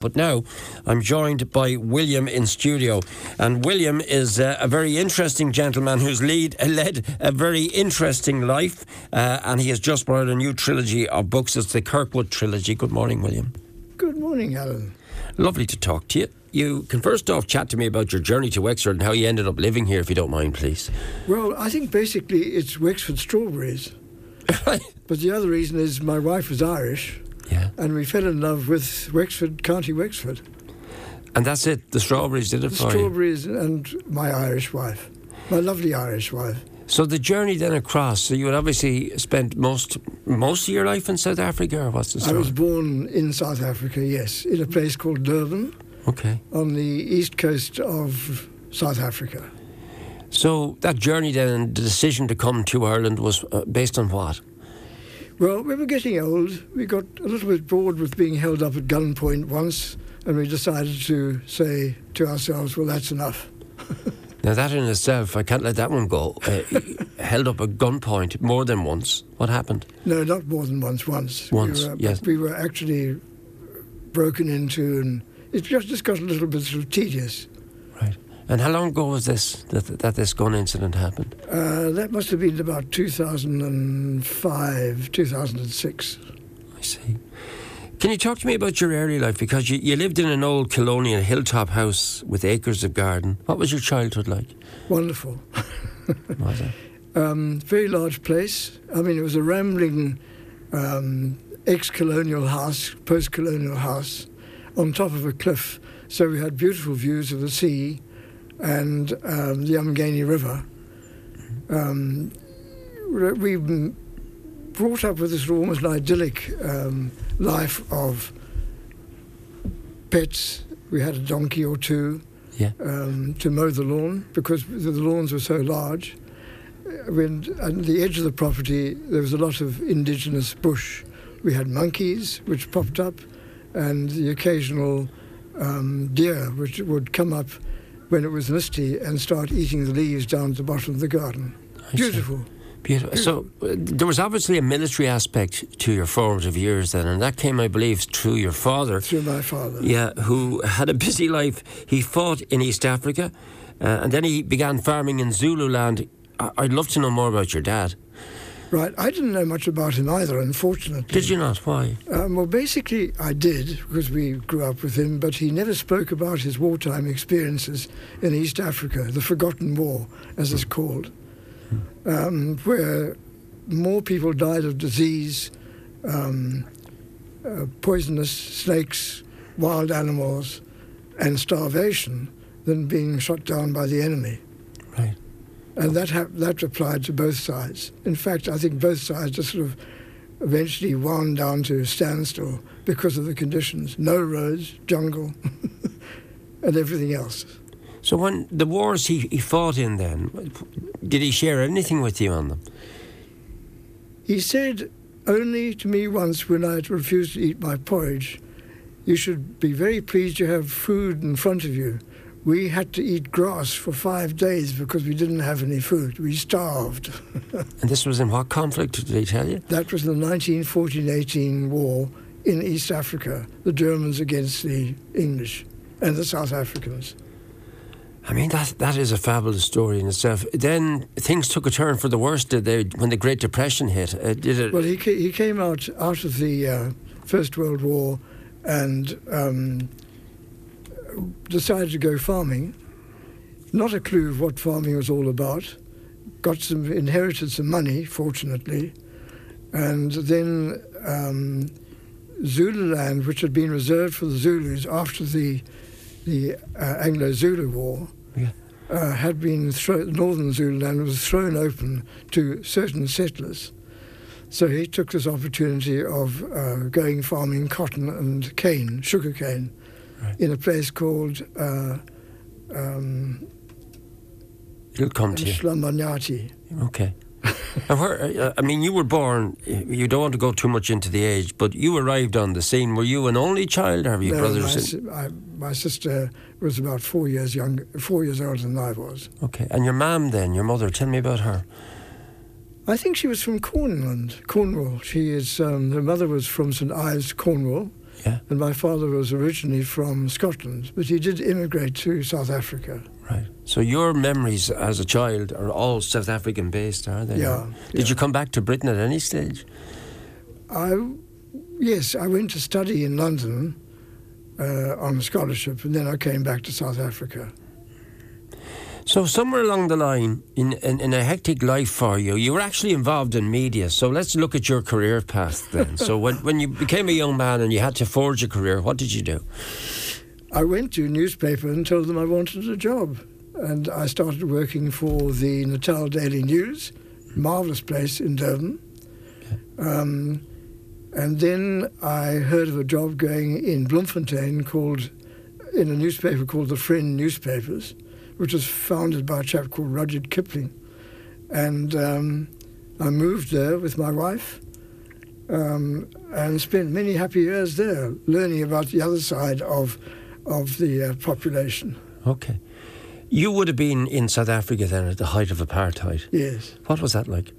But now I'm joined by William in studio. And William is uh, a very interesting gentleman who's lead, uh, led a very interesting life. Uh, and he has just brought out a new trilogy of books. It's the Kirkwood Trilogy. Good morning, William. Good morning, Alan. Lovely to talk to you. You can first off chat to me about your journey to Wexford and how you ended up living here, if you don't mind, please. Well, I think basically it's Wexford strawberries. but the other reason is my wife was Irish. Yeah. And we fell in love with Wexford, County Wexford. And that's it. The strawberries did it the for strawberries you. Strawberries and my Irish wife, my lovely Irish wife. So the journey then across. So you had obviously spent most most of your life in South Africa, or what's the story? I was born in South Africa, yes, in a place called Durban. Okay. On the east coast of South Africa. So that journey then, the decision to come to Ireland was uh, based on what? Well, we were getting old. We got a little bit bored with being held up at gunpoint once, and we decided to say to ourselves, well, that's enough. now, that in itself, I can't let that one go. Uh, held up at gunpoint more than once. What happened? No, not more than once. Once. Once, we were, yes. We were actually broken into, and it just, just got a little bit sort of tedious. And how long ago was this that, that this gun incident happened? Uh, that must have been about 2005, 2006. I see. Can you talk to me about your early life? Because you, you lived in an old colonial hilltop house with acres of garden. What was your childhood like? Wonderful. was it? Um, very large place. I mean, it was a rambling um, ex colonial house, post colonial house, on top of a cliff. So we had beautiful views of the sea and um, the Umgeni River. Um, we brought up with this almost idyllic um, life of pets. We had a donkey or two yeah. um, to mow the lawn because the lawns were so large. When at the edge of the property, there was a lot of indigenous bush. We had monkeys, which popped up, and the occasional um, deer, which would come up when it was misty and start eating the leaves down at the bottom of the garden. Beautiful. Beautiful. So uh, there was obviously a military aspect to your formative years then, and that came, I believe, through your father. Through my father. Yeah, who had a busy life. He fought in East Africa, uh, and then he began farming in Zululand. I- I'd love to know more about your dad. Right, I didn't know much about him either, unfortunately. Did you not? Why? Um, well, basically, I did because we grew up with him, but he never spoke about his wartime experiences in East Africa, the Forgotten War, as it's called, um, where more people died of disease, um, uh, poisonous snakes, wild animals, and starvation than being shot down by the enemy. And that ha- that applied to both sides. In fact, I think both sides just sort of eventually wound down to a standstill because of the conditions. No roads, jungle, and everything else. So when the wars he, he fought in then, did he share anything with you on them? He said only to me once when I refused to eat my porridge, you should be very pleased you have food in front of you. We had to eat grass for five days because we didn't have any food. We starved. and this was in what conflict, did they tell you? That was the 1914-18 war in East Africa, the Germans against the English and the South Africans. I mean, that that is a fabulous story in itself. Then things took a turn for the worse, did they, when the Great Depression hit? Uh, did it? Well, he, ca- he came out, out of the uh, First World War and um, decided to go farming. Not a clue of what farming was all about. Got some, inherited some money, fortunately. And then um, Zululand, which had been reserved for the Zulus after the the uh, Anglo-Zulu War, yeah. uh, had been thro- northern Zululand was thrown open to certain settlers. So he took this opportunity of uh, going farming cotton and cane, sugar cane, right. in a place called uh, um, It'll come to you. Okay. where, uh, I mean, you were born. You don't want to go too much into the age, but you arrived on the scene. Were you an only child, or have you no, brothers? My, I, my, sister was about four years young, four years older than I was. Okay, and your mum, then, your mother. Tell me about her. I think she was from Cornwall. Cornwall. She is. Um, her mother was from St Ives, Cornwall, Yeah. And my father was originally from Scotland, but he did immigrate to South Africa. Right. So your memories as a child are all South African based, are they? Yeah, Did yeah. you come back to Britain at any stage? I, yes, I went to study in London uh, on a scholarship, and then I came back to South Africa. So somewhere along the line, in, in, in a hectic life for you, you were actually involved in media. So let's look at your career path then. so when, when you became a young man and you had to forge a career, what did you do? I went to a newspaper and told them I wanted a job. And I started working for the Natal Daily News, marvellous place in Durban. Um, and then I heard of a job going in Bloemfontein called, in a newspaper called the Friend Newspapers, which was founded by a chap called Rudyard Kipling. And um, I moved there with my wife um, and spent many happy years there, learning about the other side of of the uh, population. Okay. You would have been in South Africa then at the height of apartheid. Yes, What was that like?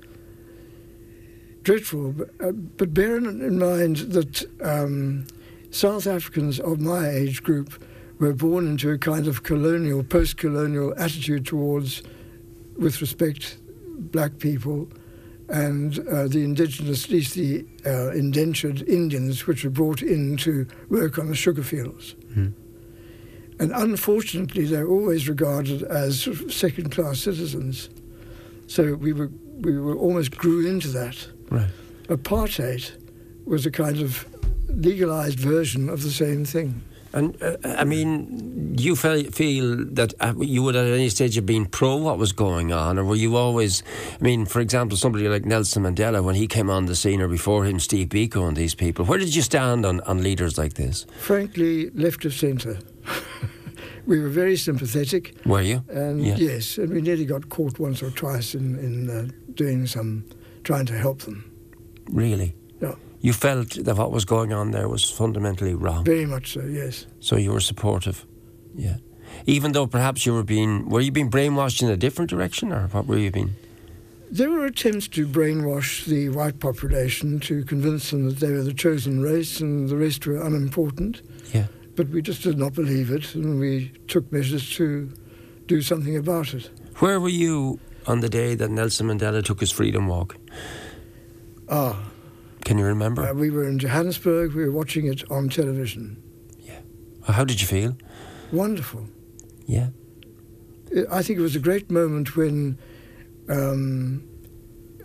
dreadful. But, uh, but bearing in mind that um, South Africans of my age group were born into a kind of colonial, post-colonial attitude towards, with respect, black people and uh, the indigenous, at least the uh, indentured Indians, which were brought in to work on the sugar fields. And unfortunately, they're always regarded as sort of second-class citizens. So we were we were almost grew into that. Right. Apartheid was a kind of legalized version of the same thing. And uh, I mean, do you feel, feel that uh, you would at any stage have been pro what was going on, or were you always? I mean, for example, somebody like Nelson Mandela when he came on the scene, or before him, Steve Biko and these people. Where did you stand on, on leaders like this? Frankly, left of centre. we were very sympathetic, Were you? and Yeah. yes, and we nearly got caught once or twice in in uh, doing some, trying to help them. Really? Yeah, You felt that what was going on there was fundamentally wrong, very much so. Yes. so you were supportive. Yeah. Even though perhaps you were being, were you being brainwashed in a different direction, or what were you being? There were attempts to brainwash the white population to convince them that they were the chosen race and the rest were unimportant. Yeah. But we just did not believe it, and we took measures to do something about it. Where were you on the day that Nelson Mandela took his freedom walk? Ah, Can you remember? uh, we were in Johannesburg. We were watching it on television. Yeah. How did you feel? Wonderful. Yeah. I I think it was a great moment when um,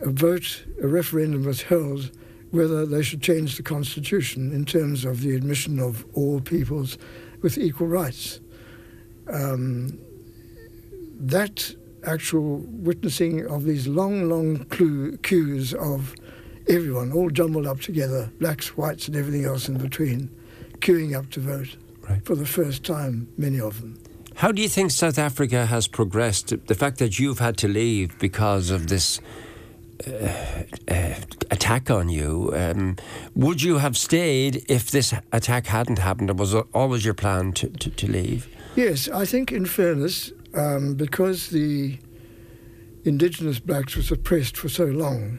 a vote, a referendum was held whether they should change the constitution in terms of the admission of all peoples with equal rights. Um, that actual witnessing of these long, long clue, queues of everyone all jumbled up together, blacks, whites, and everything else in between, queuing up to vote Right. for the first time, many of them. How do you think South Africa has progressed? The fact that you've had to leave because of this uh, uh, attack on you, um, would you have stayed if this attack hadn't happened? Or was it always your plan to, to, to leave? Yes, I think in fairness, um, because the indigenous blacks were suppressed for so long,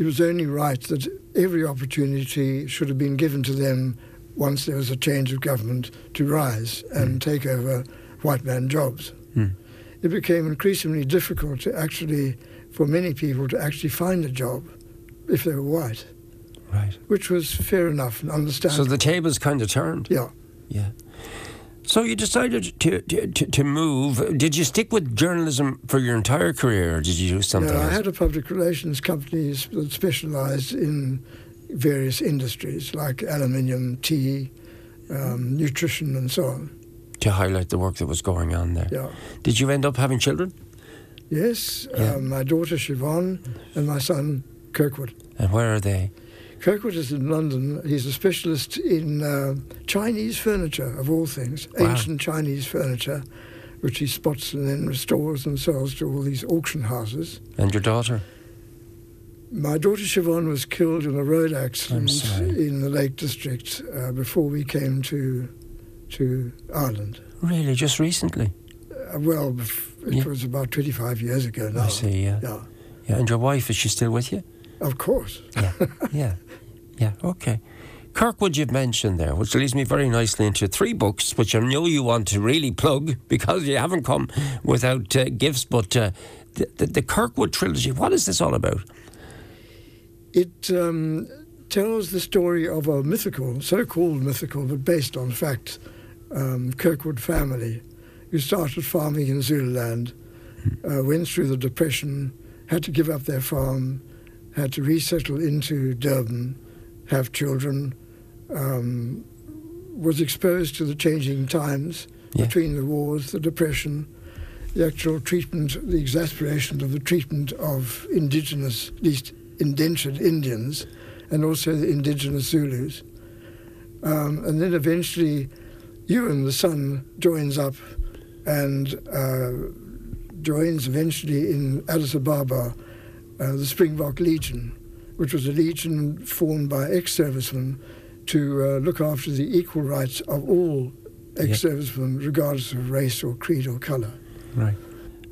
it was only right that every opportunity should have been given to them once there was a change of government to rise and take over white man jobs. Hmm. It became increasingly difficult to actually, for many people, to actually find a job if they were white, Right. which was fair enough and understandable. So the tables kind of turned. yeah. Yeah. So you decided to, to, to, move. Did you stick with journalism for your entire career, or did you do something No, I had a public relations company that specialised in various industries like aluminium, tea, um, nutrition, and so on. to highlight the work that was going on there. Yeah. Did you end up having children? Yes, Yeah. um, my daughter Siobhan and my son Kirkwood. And where are they? Kirkwood is in London. He's a specialist in uh, Chinese furniture, of all things, Wow. ancient Chinese furniture, which he spots and then restores and sells to all these auction houses. And your daughter? My daughter Siobhan was killed in a road accident in the Lake District uh, before we came to to Ireland. Really, just recently? Uh, well, it Yeah. was about 25 years ago now. I see, yeah. Yeah, yeah. And your wife, is she still with you? Of course. Yeah, yeah, yeah, okay. Kirkwood, you've mentioned there, which leads me very nicely into three books, which I know you want to really plug because you haven't come without uh, gifts. But uh, the, the, the, Kirkwood trilogy, what is this all about? It um, tells the story of a mythical, so called mythical, but based on fact, um, Kirkwood family who started farming in Zululand, uh, went through the Depression, had to give up their farm, had to resettle into Durban, have children, um, was exposed to the changing times yeah. between the wars, the Depression, the actual treatment, the exasperation of the treatment of indigenous, at least indentured Indians, and also the indigenous Zulus. Um, and then eventually, Ewan, the son, joins up and uh, joins eventually in Addis Ababa uh, the Springbok Legion, which was a legion formed by ex servicemen to uh, look after the equal rights of all ex servicemen, regardless of race or creed or colour. Right.